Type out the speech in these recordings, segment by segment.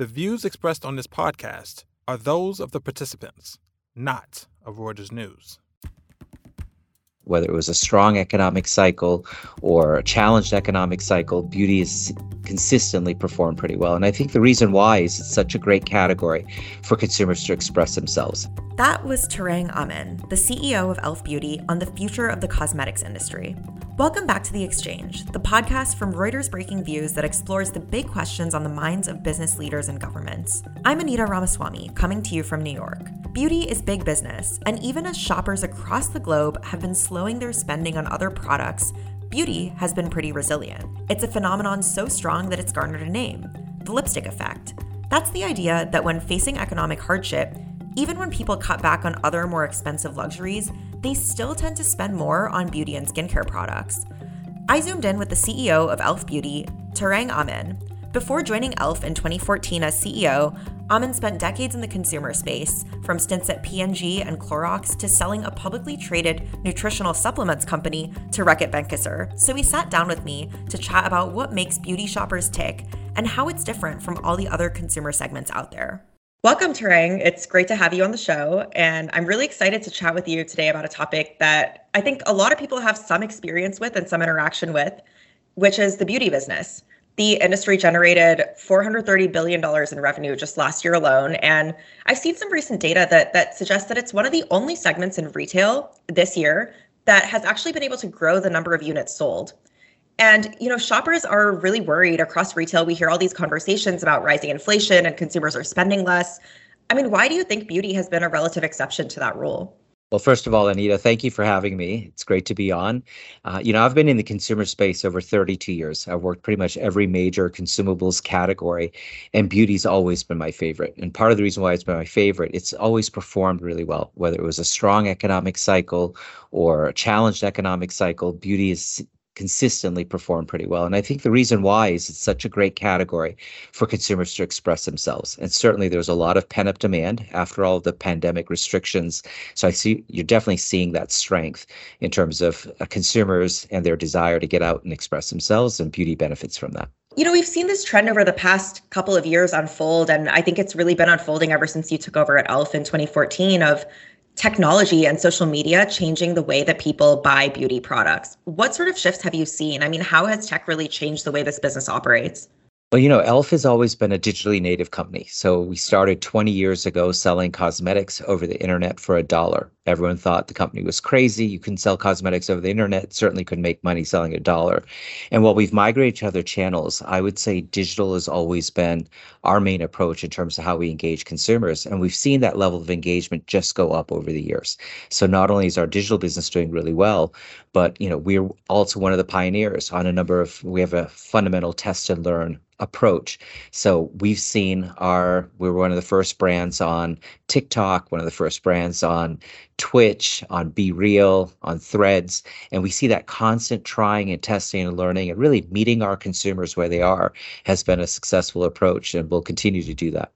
The views expressed on this podcast are those of the participants, not of Reuters News. Whether it was a strong economic cycle or a challenged economic cycle, beauty has consistently performed pretty well. And I think the reason why is it's such a great category for consumers to express themselves. That was Tarang Amin, the CEO of e.l.f. Beauty, on the future of the cosmetics industry. Welcome back to The Exchange, the podcast from Reuters Breakingviews that explores the big questions on the minds of business leaders and governments. I'm Anita Ramaswamy, coming to you from New York. Beauty is big business, and even as shoppers across the globe have been slowing their spending on other products, beauty has been pretty resilient. It's a phenomenon so strong that it's garnered a name the lipstick effect. That's the idea that when facing economic hardship, even when people cut back on other more expensive luxuries, they still tend to spend more on beauty and skincare products. I zoomed in with the CEO of e.l.f. Beauty, Tarang Amin. Before joining e.l.f. in 2014 as CEO, Amin spent decades in the consumer space, from stints at P&G and Clorox to selling a publicly traded nutritional supplements company to Reckitt Benckiser. So he sat down with me to chat about what makes beauty shoppers tick and how it's different from all the other consumer segments out there. Welcome, Tarang. It's great to have you on the show. And I'm really excited to chat with you today about a topic that I think a lot of people have some experience with and some interaction with, which is the beauty business. The industry generated $430 billion in revenue just last year alone. And I've seen some recent data that, that suggests that it's one of the only segments in retail this year that has actually been able to grow the number of units sold. And you know, shoppers are really worried across retail. We hear all these conversations about rising inflation and consumers are spending less. I mean, why do you think beauty has been a relative exception to that rule? Well, first of all, Anita, thank you for having me. It's great to be on. Uh, you know, I've been in the consumer space over 32 years. I've worked pretty much every major consumables category, and beauty's always been my favorite. And part of the reason why it's been my favorite, it's always performed really well. Whether it was a strong economic cycle or a challenged economic cycle, beauty is consistently perform pretty well. And I think the reason why is it's such a great category for consumers to express themselves. And certainly there's a lot of pent up demand after all the pandemic restrictions. So I see you're definitely seeing that strength in terms of uh, consumers and their desire to get out and express themselves, and beauty benefits from that. You know, we've seen this trend over the past couple of years unfold, and I think it's really been unfolding ever since you took over at e.l.f. in 2014 of technology and social media changing the way that people buy beauty products. What sort of shifts have you seen? I mean, how has tech really changed the way this business operates? Well, you know, e.l.f. has always been a digitally native company. So we started 20 years ago selling cosmetics over the internet for a dollar. Everyone thought the company was crazy. You can sell cosmetics over the internet, certainly could make money selling a dollar. And while we've migrated to other channels, I would say digital has always been our main approach in terms of how we engage consumers. And we've seen that level of engagement just go up over the years. So not only is our digital business doing really well, but you know, we're also one of the pioneers on a number of we have a fundamental test and learn approach. So we've seen our, we were one of the first brands on TikTok, one of the first brands on Twitch, on BeReal, on Threads. And we see that constant trying and testing and learning and really meeting our consumers where they are has been a successful approach and we'll continue to do that.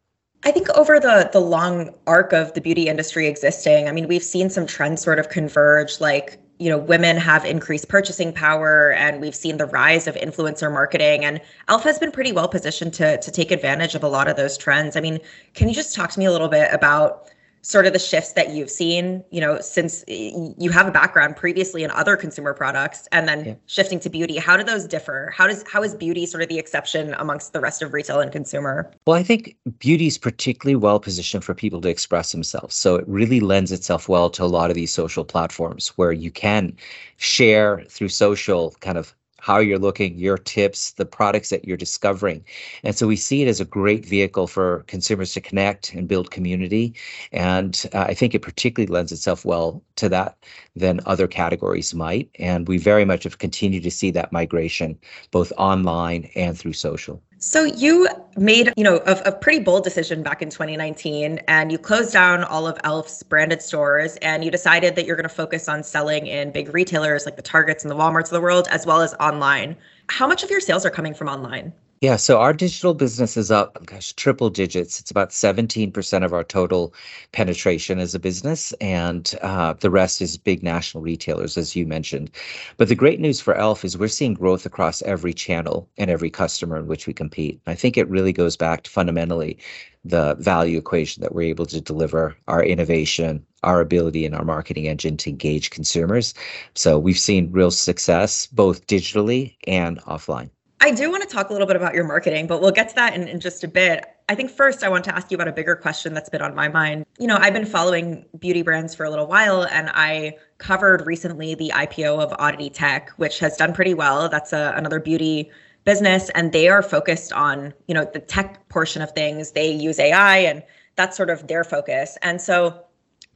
I think over the the long arc of the beauty industry existing, I mean, we've seen some trends sort of converge like you know women have increased purchasing power and we've seen the rise of influencer marketing and e.l.f. has been pretty well positioned to to take advantage of a lot of those trends i mean can you just talk to me a little bit about sort of the shifts that you've seen, you know, since you have a background previously in other consumer products and then yeah. shifting to beauty. How do those differ? How does how is beauty sort of the exception amongst the rest of retail and consumer? Well, I think beauty is particularly well positioned for people to express themselves. So it really lends itself well to a lot of these social platforms where you can share through social kind of how you're looking, your tips, the products that you're discovering. And so we see it as a great vehicle for consumers to connect and build community. And uh, I think it particularly lends itself well to that than other categories might. And we very much have continued to see that migration both online and through social. So you made, you know, a, a, pretty bold decision back in 2019 and you closed down all of e.l.f.'s branded stores and you decided that you're going to focus on selling in big retailers like the Targets and the Walmarts of the world as well as online. How much of your sales are coming from online? Yeah, so our digital business is up, gosh, triple digits. It's about 17% of our total penetration as a business, and uh, the rest is big national retailers, as you mentioned. But the great news for Elf is we're seeing growth across every channel and every customer in which we compete. I think it really goes back to fundamentally the value equation that we're able to deliver, our innovation, our ability and our marketing engine to engage consumers. So we've seen real success both digitally and offline. I do want to talk a little bit about your marketing, but we'll get to that in, in just a bit. I think first I want to ask you about a bigger question that's been on my mind. You know, I've been following beauty brands for a little while and I covered recently the IPO of Oddity Tech, which has done pretty well. That's a, another beauty business and they are focused on, you know, the tech portion of things. They use AI and that's sort of their focus. And so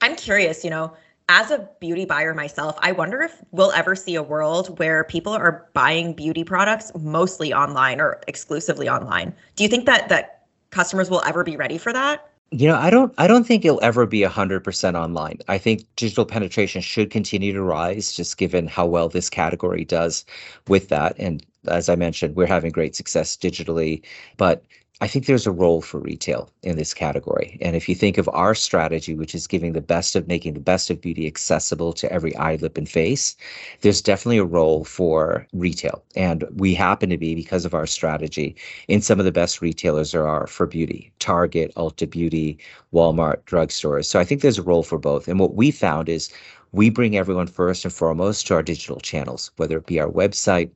I'm curious, you know, as a beauty buyer myself, I wonder if we'll ever see a world where people are buying beauty products mostly online or exclusively online. Do you think that that customers will ever be ready for that? You know, I don't I don't think it'll ever be 100% online. I think digital penetration should continue to rise just given how well this category does with that and as I mentioned, we're having great success digitally, but I think there's a role for retail in this category. And if you think of our strategy, which is giving the best of making the best of beauty accessible to every eye, lip, and face, there's definitely a role for retail. And we happen to be, because of our strategy, in some of the best retailers there are for beauty Target, Ulta Beauty, Walmart, drugstores. So I think there's a role for both. And what we found is we bring everyone first and foremost to our digital channels, whether it be our website,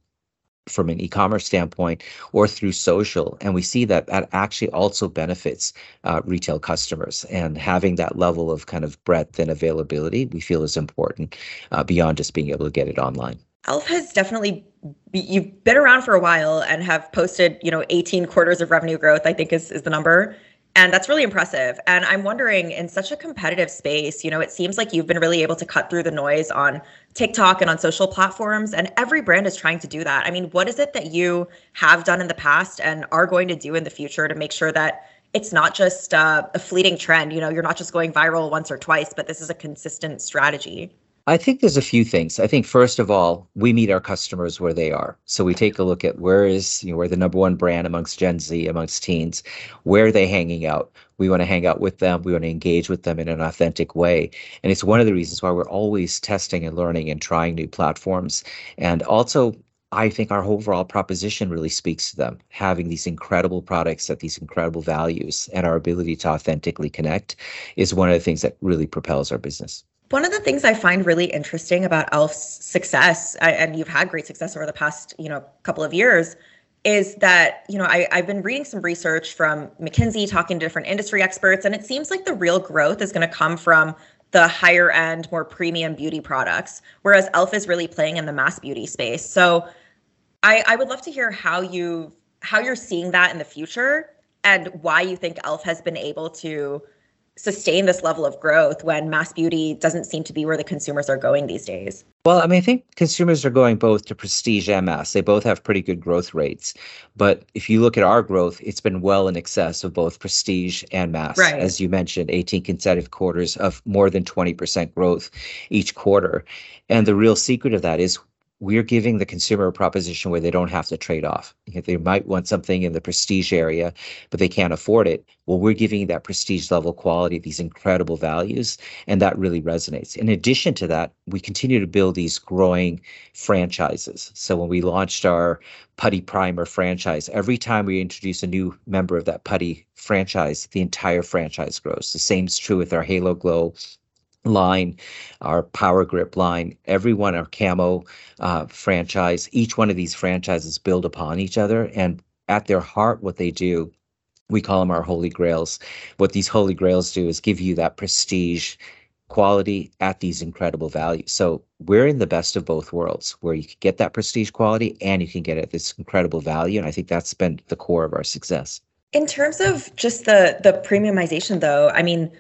from an e-commerce standpoint or through social. And we see that that actually also benefits uh, retail customers. And having that level of kind of breadth and availability we feel is important uh, beyond just being able to get it online. Elf has definitely you've been around for a while and have posted you know 18 quarters of revenue growth i think is, is the number and that's really impressive. And I'm wondering, in such a competitive space, you know, it seems like you've been really able to cut through the noise on TikTok and on social platforms. And every brand is trying to do that. I mean, what is it that you have done in the past and are going to do in the future to make sure that it's not just uh, a fleeting trend? You know, you're not just going viral once or twice, but this is a consistent strategy. I think there's a few things. I think first of all, we meet our customers where they are. So we take a look at where is, you know, we're the number one brand amongst Gen Z, amongst teens. Where are they hanging out? We want to hang out with them. We want to engage with them in an authentic way. And it's one of the reasons why we're always testing and learning and trying new platforms. And also, I think our overall proposition really speaks to them. Having these incredible products at these incredible values and our ability to authentically connect is one of the things that really propels our business. One of the things I find really interesting about Elf's success, and you've had great success over the past, you know, couple of years, is that you know I, i've been reading some research from mckinsey talking to different industry experts and it seems like the real growth is going to come from the higher end more premium beauty products whereas elf is really playing in the mass beauty space. So i i would love to hear how you how you're seeing that in the future and why you think elf has been able to sustain this level of growth when mass beauty doesn't seem to be where the consumers are going these days? Well, I mean, I think consumers are going both to prestige and mass. They both have pretty good growth rates. But if you look at our growth, it's been well in excess of both prestige and mass. Right. As you mentioned, 18 consecutive quarters of more than 20% growth each quarter. And the real secret of that is we're giving the consumer a proposition where they don't have to trade off. They might want something in the prestige area, but they can't afford it, well, we're giving that prestige level quality, these incredible values, and that really resonates. In addition to that, we continue to build these growing franchises. So when we launched our Putty Primer franchise, every time we introduce a new member of that Putty franchise, the entire franchise grows. The same is true with our Halo Glow line, our Power Grip line, every one, our Camo uh, franchise, each one of these franchises build upon each other. And at their heart, what they do, we call them our holy grails. What these holy grails do is give you that prestige quality at these incredible values. So we're in the best of both worlds where you can get that prestige quality and you can get it at this incredible value. And I think that's been the core of our success. In terms of just the the premiumization though, I mean,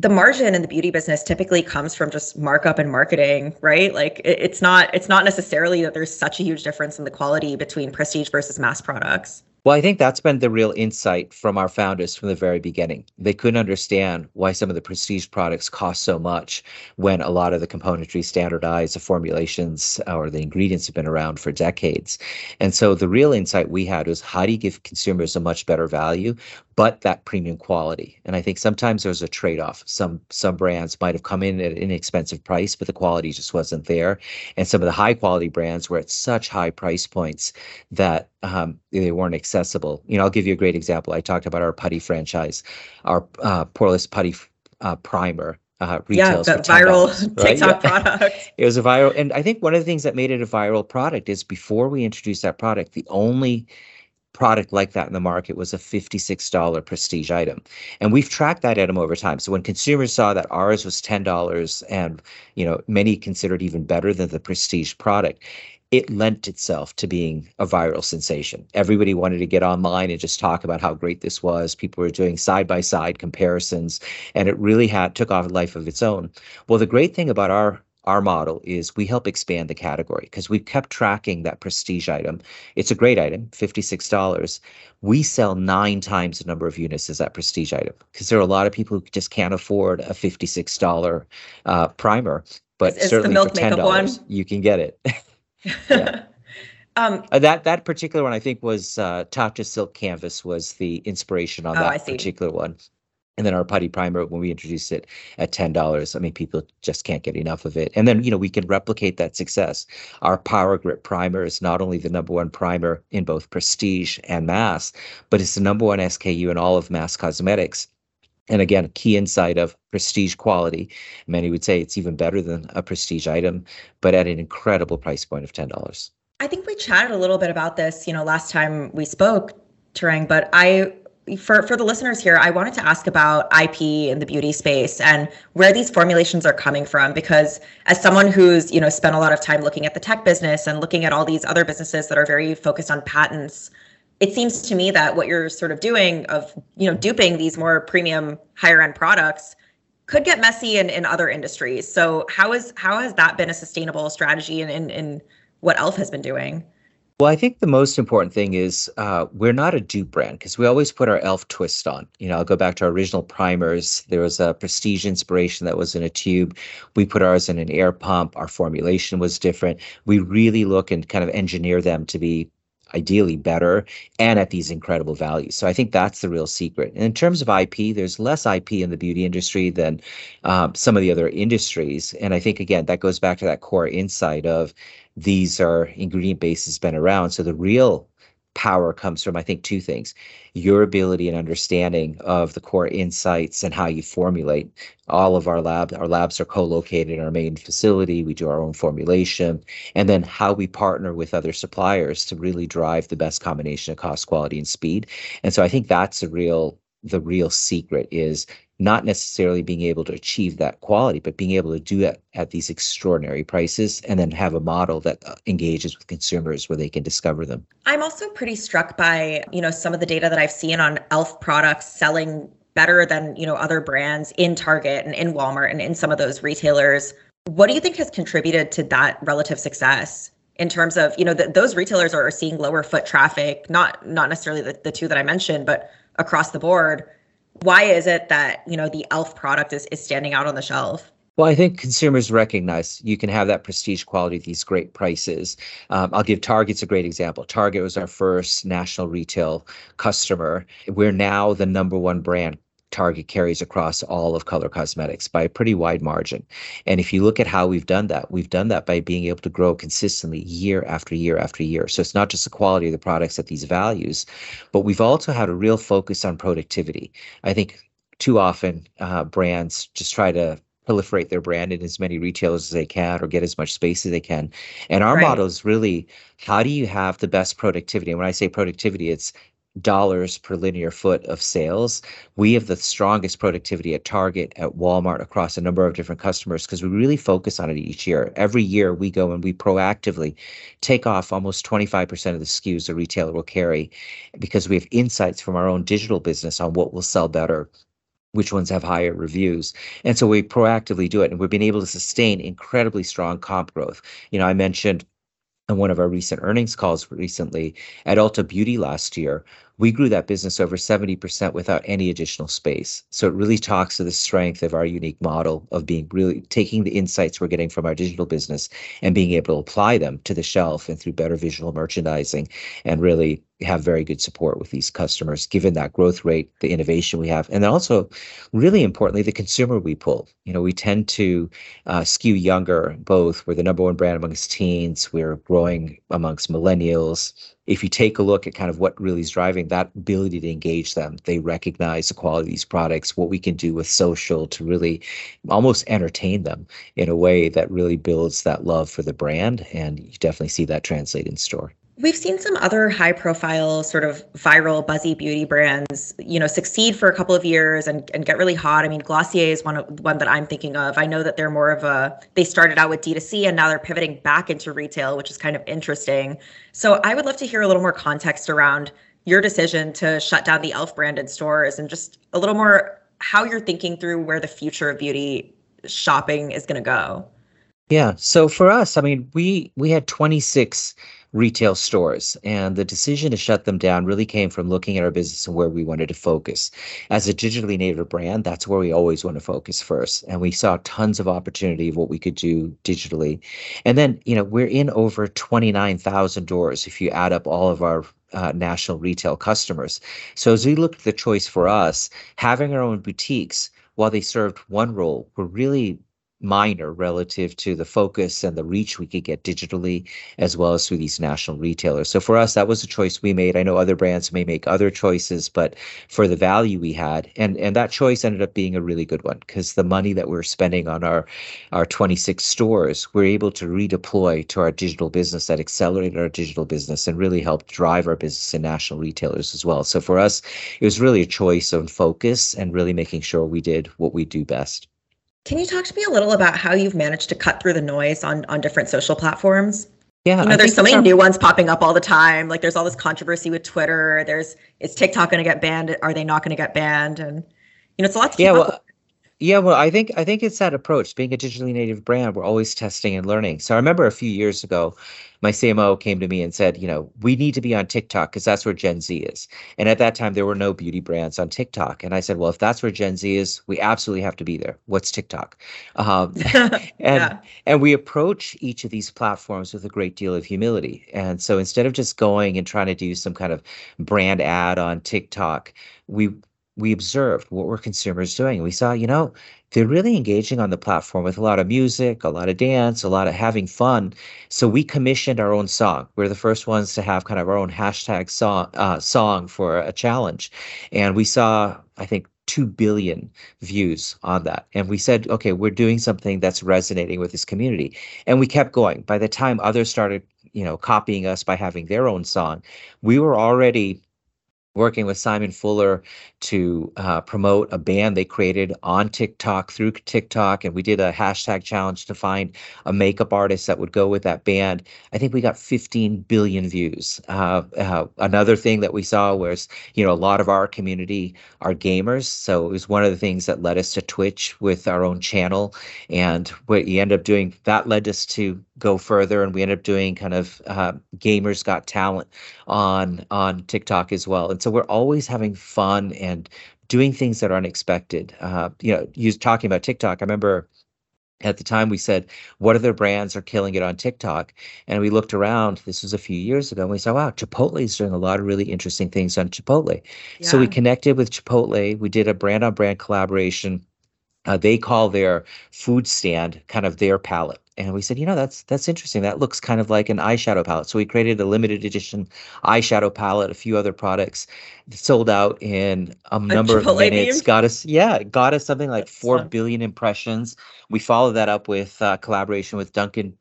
the margin in the beauty business typically comes from just markup and marketing right? Like it's not it's not necessarily that there's such a huge difference in the quality between prestige versus mass products Well, I think that's been the real insight from our founders from the very beginning. They couldn't understand why some of the prestige products cost so much when a lot of the componentry standardized, the formulations or the ingredients have been around for decades. And so the real insight we had was how do you give consumers a much better value, but that premium quality? And I think sometimes there's a trade-off. Some some brands might have come in at an inexpensive price, but the quality just wasn't there. And some of the high quality brands were at such high price points that um, they weren't accessible. You know, I'll give you a great example. I talked about our putty franchise, our uh, poreless putty uh, primer. Uh, yeah, the viral right? TikTok yeah. product. it was a viral, and I think one of the things that made it a viral product is before we introduced that product, the only product like that in the market was a $56 prestige item. And we've tracked that item over time. So when consumers saw that ours was $10 and, you know, many considered even better than the prestige product, it lent itself to being a viral sensation. Everybody wanted to get online and just talk about how great this was. People were doing side by side comparisons, and it really had took off a life of its own. Well, the great thing about our our model is we help expand the category because we've kept tracking that prestige item. It's a great item, $56. We sell nine times the number of units as that prestige item because there are a lot of people who just can't afford a $56 uh, primer. But it's, certainly for $10, you can get it. Um, uh, that that particular one, I think, was uh, Tatcha Silk Canvas was the inspiration on oh, that particular one. And then our putty primer, when we introduce it at ten dollars, I mean, people just can't get enough of it. And then you know we can replicate that success. Our Power Grip primer is not only the number one primer in both prestige and mass, but it's the number one SKU in all of mass cosmetics. And again, a key insight of prestige quality. Many would say it's even better than a prestige item, but at an incredible price point of $10. I think we chatted a little bit about this, you know, last time we spoke, Tarang, but I for for the listeners here, I wanted to ask about IP in the beauty space and where these formulations are coming from because as someone who's, you know, spent a lot of time looking at the tech business and looking at all these other businesses that are very focused on patents, it seems to me that what you're sort of doing of you know duping these more premium higher end products could get messy in, in other industries. So how is how has that been a sustainable strategy in, in, in what elf has been doing well, I think the most important thing is uh, we're not a dupe brand because we always put our elf twist on. You know, I'll go back to our original primers. There was a prestige inspiration that was in a tube. We put ours in an air pump. Our formulation was different. We really look and kind of engineer them to be ideally better and at these incredible values. So I think that's the real secret. And in terms of IP, there's less IP in the beauty industry than um, some of the other industries. And I think, again, that goes back to that core insight of these are ingredient bases been around. So the real power comes from, I think, two things your ability and understanding of the core insights and how you formulate. All of our lab, our labs are co-located in our main facility. We do our own formulation, and then how we partner with other suppliers to really drive the best combination of cost, quality, and speed. And so I think that's a real the real secret is not necessarily being able to achieve that quality, but being able to do it at these extraordinary prices and then have a model that uh, engages with consumers where they can discover them. I'm also pretty struck by, you know, some of the data that I've seen on ELF products selling better than, you know, other brands in Target and in Walmart and in some of those retailers. What do you think has contributed to that relative success? in terms of you know the, those retailers are, seeing lower foot traffic not not necessarily the, the two that i mentioned but across the board why is it that you know the elf product is, is standing out on the shelf well, I think consumers recognize you can have that prestige quality these great prices. Um, I'll give Target's a great example. Target was our first national retail customer. We're now the number one brand Target carries across all of color cosmetics by a pretty wide margin. And if you look at how we've done that, we've done that by being able to grow consistently year after year after year. So it's not just the quality of the products at these values, but we've also had a real focus on productivity. I think too often uh, brands just try to proliferate their brand in as many retailers as they can or get as much space as they can. And our right. model is really how do you have the best productivity? And when I say productivity, it's dollars per linear foot of sales. We have the strongest productivity at Target, at Walmart, across a number of different customers because we really focus on it each year. Every year we go and we proactively take off almost 25% of the SKUs a retailer will carry because we have insights from our own digital business on what will sell better which ones have higher reviews. And so we proactively do it. And we've been able to sustain incredibly strong comp growth. You know, I mentioned on one of our recent earnings calls recently at Ulta Beauty last year, we grew that business over 70% without any additional space. So it really talks to the strength of our unique model of being really taking the insights we're getting from our digital business and being able to apply them to the shelf and through better visual merchandising and really have very good support with these customers given that growth rate the innovation we have and also really importantly the consumer we pull you know we tend to uh, skew younger both we're the number one brand amongst teens we're growing amongst millennials if you take a look at kind of what really is driving that ability to engage them, they recognize the quality of these products, what we can do with social to really almost entertain them in a way that really builds that love for the brand. And you definitely see that translate in store. We've seen some other high profile sort of viral buzzy beauty brands, you know, succeed for a couple of years and, and get really hot. I mean, Glossier is one of, one that I'm thinking of. I know that they're more of a they started out with D2C and now they're pivoting back into retail, which is kind of interesting. So I would love to hear a little more context around your decision to shut down the e.l.f. branded stores and just a little more how you're thinking through where the future of beauty shopping is going to go. Yeah. So for us, I mean, we we had 26 retail stores. And the decision to shut them down really came from looking at our business and where we wanted to focus. As a digitally native brand, that's where we always want to focus first. And we saw tons of opportunity of what we could do digitally. And then, you know, we're in over 29,000 doors if you add up all of our uh, national retail customers. So as we looked at the choice for us, having our own boutiques, while they served one role, were really minor relative to the focus and the reach we could get digitally as well as through these national retailers. So for us, that was a choice we made. I know other brands may make other choices, but for the value we had, and and that choice ended up being a really good one because the money that we're spending on our our 26 stores, we're able to redeploy to our digital business that accelerated our digital business and really helped drive our business in national retailers as well. So for us, it was really a choice of focus and really making sure we did what we do best. Can you talk to me a little about how you've managed to cut through the noise on on different social platforms? Yeah, you know, there's so many our... new ones popping up all the time. Like there's all this controversy with Twitter. There's is TikTok going to get banned? Are they not going to get banned? And you know, it's a lot to keep yeah, well. Yeah, well, I think I think it's that approach. Being a digitally native brand, we're always testing and learning. So I remember a few years ago, my CMO came to me and said, you know, we need to be on TikTok because that's where Gen Z is. And at that time, there were no beauty brands on TikTok. And I said, well, if that's where Gen Z is, we absolutely have to be there. What's TikTok? Um, and yeah. and we approach each of these platforms with a great deal of humility. And so instead of just going and trying to do some kind of brand ad on TikTok, we we observed what were consumers doing. We saw, you know, they're really engaging on the platform with a lot of music, a lot of dance, a lot of having fun. So we commissioned our own song. We're the first ones to have kind of our own hashtag song uh, song for a challenge, and we saw, I think, 2 billion views on that. And we said, okay, we're doing something that's resonating with this community. And we kept going. By the time others started, you know, copying us by having their own song, we were already working with Simon Fuller to uh, promote a band they created on TikTok through TikTok. And we did a hashtag challenge to find a makeup artist that would go with that band. I think we got 15 billion views. Uh, uh, another thing that we saw was, you know, a lot of our community are gamers. So it was one of the things that led us to Twitch with our own channel. And what you end up doing, that led us to go further. And we ended up doing kind of uh, Gamers Got Talent on, on TikTok as well. And so we're always having fun and and doing things that are unexpected. Uh, you know, you talking about TikTok. I remember at the time we said, what other brands are killing it on TikTok? And we looked around, this was a few years ago, and we saw, wow, Chipotle is doing a lot of really interesting things on Chipotle. Yeah. So we connected with Chipotle. We did a brand on brand collaboration. Uh, they call their food stand kind of their palette and we said, you know, that's that's interesting. That looks kind of like an eyeshadow palette. So we created a limited edition eyeshadow palette, a few other products, sold out in a number a of minutes. Got us, yeah, got us something like that's four fun. billion impressions. We followed that up with uh, collaboration with Dunkin',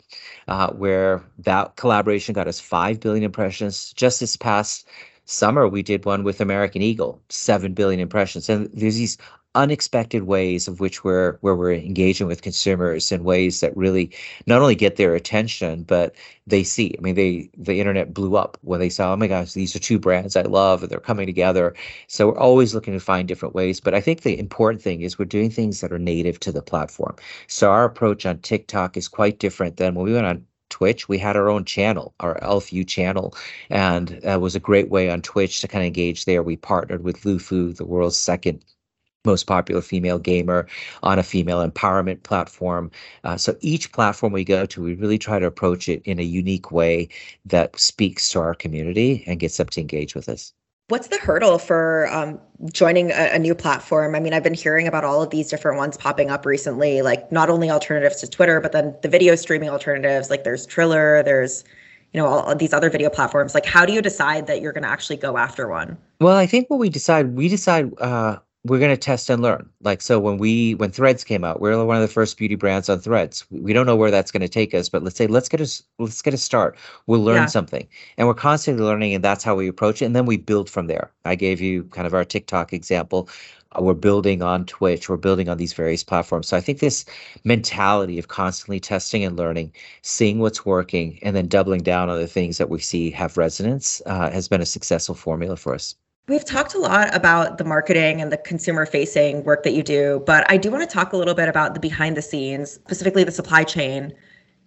uh, where that collaboration got us five billion impressions. Just this past summer, we did one with American Eagle, seven billion impressions. And there's these unexpected ways of which we're where we're engaging with consumers in ways that really not only get their attention but they see. I mean they the internet blew up when they saw oh my gosh these are two brands i love and they're coming together. So we're always looking to find different ways but i think the important thing is we're doing things that are native to the platform. So our approach on tiktok is quite different than when we went on Twitch, we had our own channel, our ElfU channel, and that was a great way on Twitch to kind of engage there. We partnered with Lufu, the world's second most popular female gamer on a female empowerment platform. Uh, so each platform we go to, we really try to approach it in a unique way that speaks to our community and gets them to engage with us. What's the hurdle for um, joining a, a, new platform? I mean, I've been hearing about all of these different ones popping up recently, like not only alternatives to Twitter, but then the video streaming alternatives. Like there's Triller, there's you know all these other video platforms. Like, how do you decide that you're going to actually go after one? Well, I think what we decide, we decide uh, we're going to test and learn. Like so, when we when Threads came out, we are one of the first beauty brands on Threads. We don't know where that's going to take us, but let's say let's get a let's get a start. We'll learn yeah. something, and we're constantly learning, and that's how we approach it. And then we build from there. I gave you kind of our TikTok example. Uh, we're building on Twitch. We're building on these various platforms. So I think this mentality of constantly testing and learning, seeing what's working, and then doubling down on the things that we see have resonance uh, has been a successful formula for us. We've talked a lot about the marketing and the consumer facing work that you do, but I do want to talk a little bit about the behind the scenes, specifically the supply chain.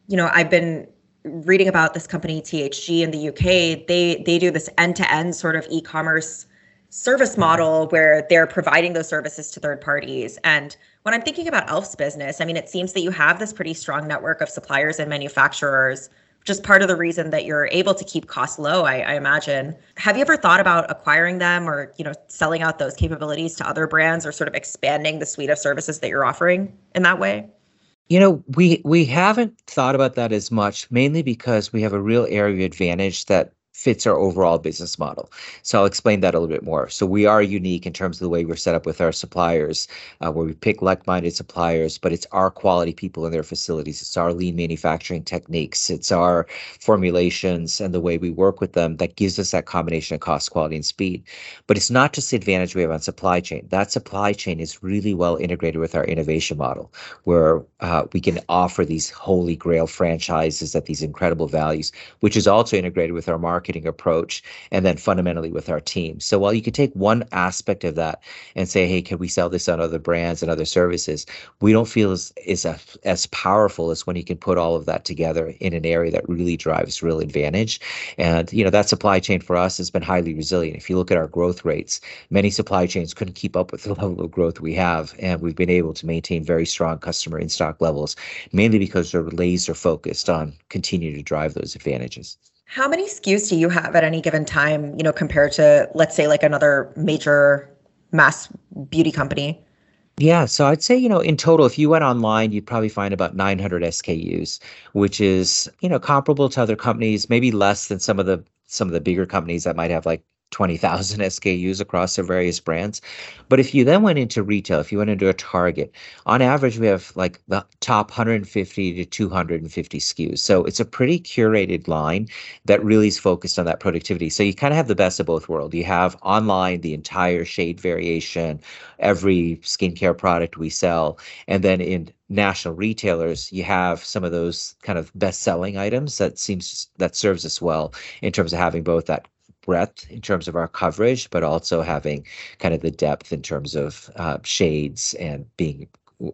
You know, I've been reading about this company THG in the UK. They they do this end-to-end sort of e-commerce service model where they're providing those services to third parties. And when I'm thinking about Elf's business, I mean, it seems that you have this pretty strong network of suppliers and manufacturers just part of the reason that you're able to keep costs low I, I, imagine. Have you ever thought about acquiring them or you know selling out those capabilities to other brands or sort of expanding the suite of services that you're offering in that way? You know we we haven't thought about that as much mainly because we have a real area of advantage that fits our overall business model. So I'll explain that a little bit more. So we are unique in terms of the way we're set up with our suppliers, uh, where we pick like-minded suppliers, but it's our quality people in their facilities. It's our lean manufacturing techniques. It's our formulations and the way we work with them that gives us that combination of cost, quality, and speed. But it's not just the advantage we have on supply chain. That supply chain is really well integrated with our innovation model, where uh, we can offer these holy grail franchises at these incredible values, which is also integrated with our market marketing approach and then fundamentally with our team. So while you could take one aspect of that and say, hey, can we sell this on other brands and other services? We don't feel as is uh, as powerful as when you can put all of that together in an area that really drives real advantage. And you know that supply chain for us has been highly resilient. If you look at our growth rates, many supply chains couldn't keep up with the level of growth we have, and we've been able to maintain very strong customer in stock levels, mainly because they're laser focused on continuing to drive those advantages. How many SKUs do you have at any given time, you know, compared to let's say like another major mass beauty company? Yeah, so I'd say, you know, in total, if you went online, you'd probably find about 900 SKUs, which is, you know, comparable to other companies, maybe less than some of the some of the bigger companies that might have like 20,000 SKUs across their various brands. But if you then went into retail, if you went into a Target, on average, we have like the top 150 to 250 SKUs. So it's a pretty curated line that really is focused on that productivity. So you kind of have the best of both worlds. You have online the entire shade variation, every skincare product we sell. And then in national retailers, you have some of those kind of best selling items that seems that serves us well in terms of having both that breadth in terms of our coverage, but also having kind of the depth in terms of uh, shades and being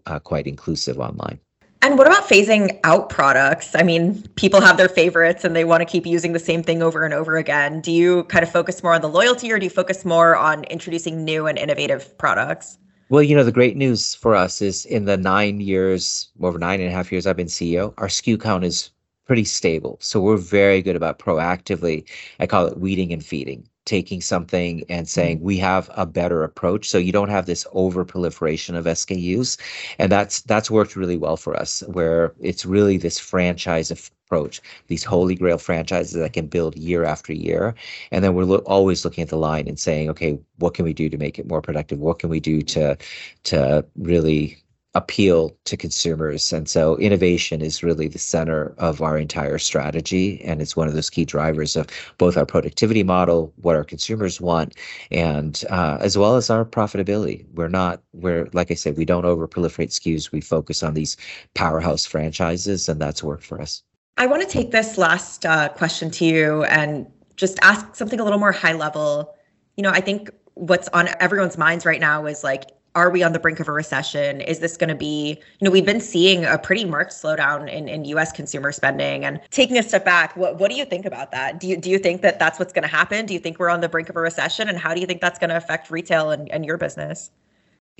uh, quite inclusive online. And what about phasing out products? I mean, people have their favorites and they want to keep using the same thing over and over again. Do you kind of focus more on the loyalty or do you focus more on introducing new and innovative products? Well, you know, the great news for us is in the nine years, over nine and a half years I've been CEO, our SKU count is pretty stable. So we're very good about proactively, I call it weeding and feeding, taking something and saying mm-hmm. we have a better approach. So you don't have this over proliferation of SKUs. And that's that's worked really well for us, where it's really this franchise approach, these holy grail franchises that can build year after year. And then we're lo- always looking at the line and saying, okay, what can we do to make it more productive? What can we do to to really appeal to consumers. And so innovation is really the center of our entire strategy. And it's one of those key drivers of both our productivity model, what our consumers want, and uh, as well as our profitability. We're not, we're, like I said, we don't over proliferate SKUs. We focus on these powerhouse franchises, and that's worked for us. I want to take this last uh, question to you and just ask something a little more high level. You know, I think what's on everyone's minds right now is like are we on the brink of a recession? Is this going to be, you know, we've been seeing a pretty marked slowdown in, in US consumer spending. And taking a step back, what, what do you think about that? Do you, do you think that that's what's going to happen? Do you think we're on the brink of a recession? And how do you think that's going to affect retail and, and your business?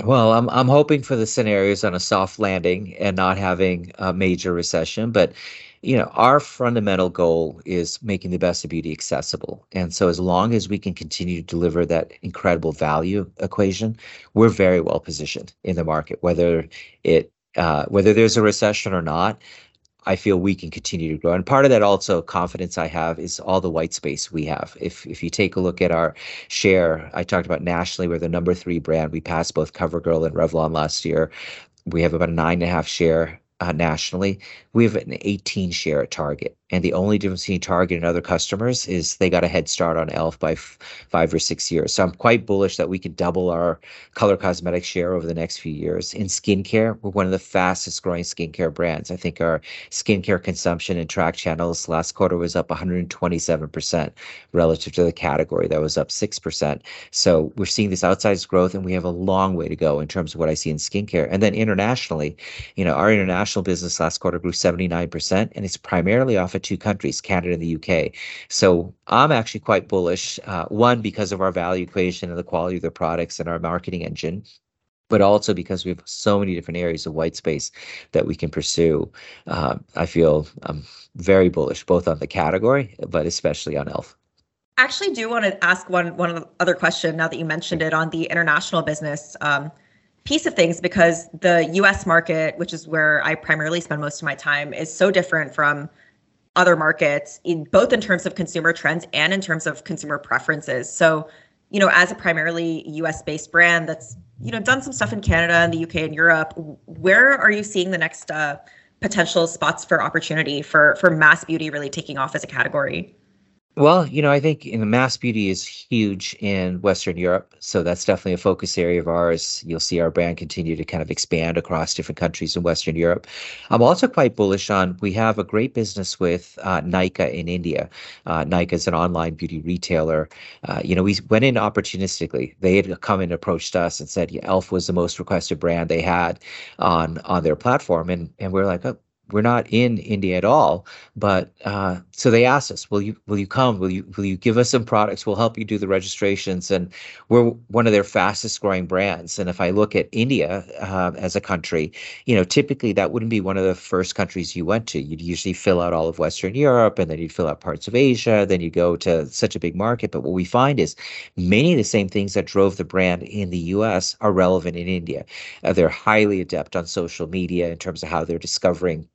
Well, I'm I'm hoping for the scenarios on a soft landing and not having a major recession, but you know, our fundamental goal is making the best of beauty accessible. And so as long as we can continue to deliver that incredible value equation, we're very well positioned in the market, whether it uh, whether there's a recession or not. I feel we can continue to grow. And part of that also confidence I have is all the white space we have. If if you take a look at our share, I talked about nationally, we're the number three brand. We passed both CoverGirl and Revlon last year. We have about a nine and a half share uh, nationally. We have an 18 share at Target. And the only difference between Target and other customers is they got a head start on e.l.f. by f- five or six years. So I'm quite bullish that we could double our color cosmetic share over the next few years. In skincare, we're one of the fastest growing skincare brands. I think our skincare consumption in track channels last quarter was up 127% relative to the category that was up 6%. So we're seeing this outsized growth and we have a long way to go in terms of what I see in skincare. And then internationally, you know, our international business last quarter grew 79% and it's primarily off two countries, Canada and the UK. So I'm actually quite bullish. Uh, one, because of our value equation and the quality of the products and our marketing engine but also because we have so many different areas of white space that we can pursue. Uh, I feel I'm very bullish both on the category, but especially on ELF. I actually do want to ask one one other question now that you mentioned it on the international business um, piece of things because the U.S. market, which is where I primarily spend most of my time, is so different from other markets in both in terms of consumer trends and in terms of consumer preferences. So, you know, as a primarily US based brand that's, you know, done some stuff in Canada and the UK and Europe, where are you seeing the next uh, potential spots for opportunity for for mass beauty really taking off as a category? Well, you know, I think in the mass beauty is huge in Western Europe. So that's definitely a focus area of ours. You'll see our brand continue to kind of expand across different countries in Western Europe. I'm also quite bullish on we have a great business with uh, Nykaa in India. Uh, Nykaa is an online beauty retailer. Uh, you know, we went in opportunistically. They had come and approached us and said, yeah, Elf was the most requested brand they had on on their platform. And and we're like, oh, we're not in India at all. But uh, so they asked us, "Will you will you come? Will you will you give us some products? We'll help you do the registrations." And we're one of their fastest growing brands. And if I look at India uh, as a country, you know, typically that wouldn't be one of the first countries you went to. You'd usually fill out all of Western Europe, and then you'd fill out parts of Asia. Then you go to such a big market. But what we find is many of the same things that drove the brand in the U.S. are relevant in India. Uh, they're highly adept on social media in terms of how they're discovering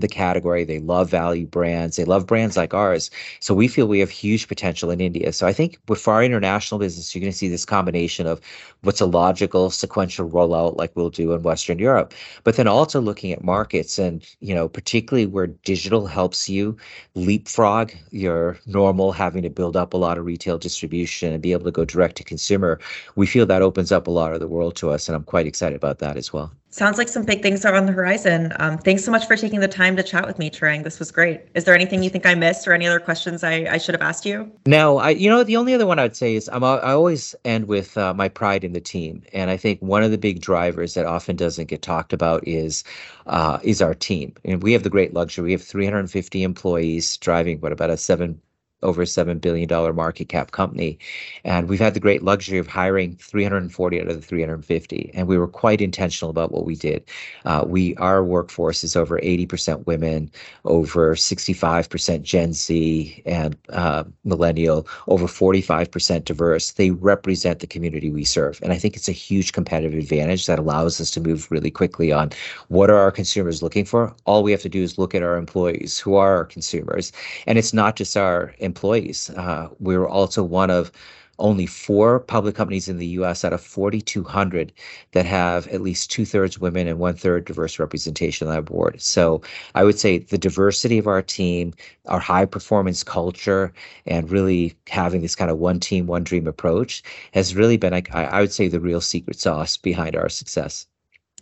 the category. They love value brands. They love brands like ours. So we feel we have huge potential in India. So I think with our international business, you're going to see this combination of what's a logical sequential rollout like we'll do in Western Europe, but then also looking at markets and, you know, particularly where digital helps you leapfrog your normal having to build up a lot of retail distribution and be able to go direct to consumer. We feel that opens up a lot of the world to us. And I'm quite excited about that as well. Sounds like some big things are on the horizon. Um, thanks so much for taking the time to chat with me, Tarang. This was great. Is there anything you think I missed or any other questions I, I should have asked you? No, I, you know, the only other one I'd say is I'm, I always end with uh, my pride in the team. And I think one of the big drivers that often doesn't get talked about is, uh, is our team. And we have the great luxury. We have 350 employees driving, what, about a seven over $7 billion market cap company. And we've had the great luxury of hiring 340 out of the 350. And we were quite intentional about what we did. Uh, we Our workforce is over 80% women, over 65% Gen Z and uh, millennial, over 45% diverse. They represent the community we serve. And I think it's a huge competitive advantage that allows us to move really quickly on what are our consumers looking for. All we have to do is look at our employees, who are our consumers. And it's not just our employees. Uh, we were also one of only four public companies in the US out of 4,200 that have at least two thirds women and one third diverse representation on our board. So I would say the diversity of our team, our high performance culture, and really having this kind of one team, one dream approach has really been, I, I would say, the real secret sauce behind our success.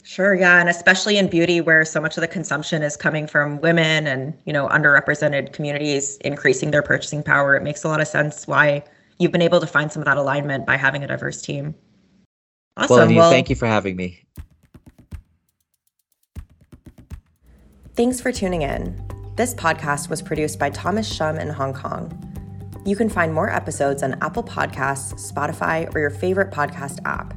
Sure, yeah, and especially in beauty where so much of the consumption is coming from women and, you know, underrepresented communities increasing their purchasing power, it makes a lot of sense why you've been able to find some of that alignment by having a diverse team. Awesome. Well, Anita, well, thank you for having me. Thanks for tuning in. This podcast was produced by Thomas Shum in Hong Kong. You can find more episodes on Apple Podcasts, Spotify, or your favorite podcast app.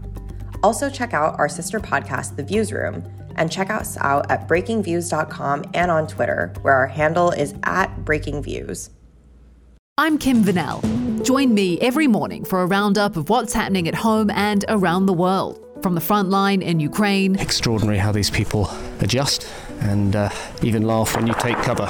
Also, check out our sister podcast, The Views Room, and check us out at breakingviews.com and on Twitter, where our handle is at breakingviews. I'm Kim Vanell. Join me every morning for a roundup of what's happening at home and around the world. From the front line in Ukraine. Extraordinary how these people adjust and uh, even laugh when you take cover.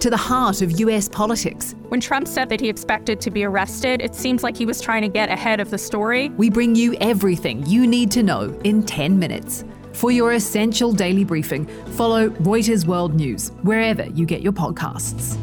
To the heart of US politics. When Trump said that he expected to be arrested, it seems like he was trying to get ahead of the story. We bring you everything you need to know in 10 minutes. For your essential daily briefing, follow Reuters World News wherever you get your podcasts.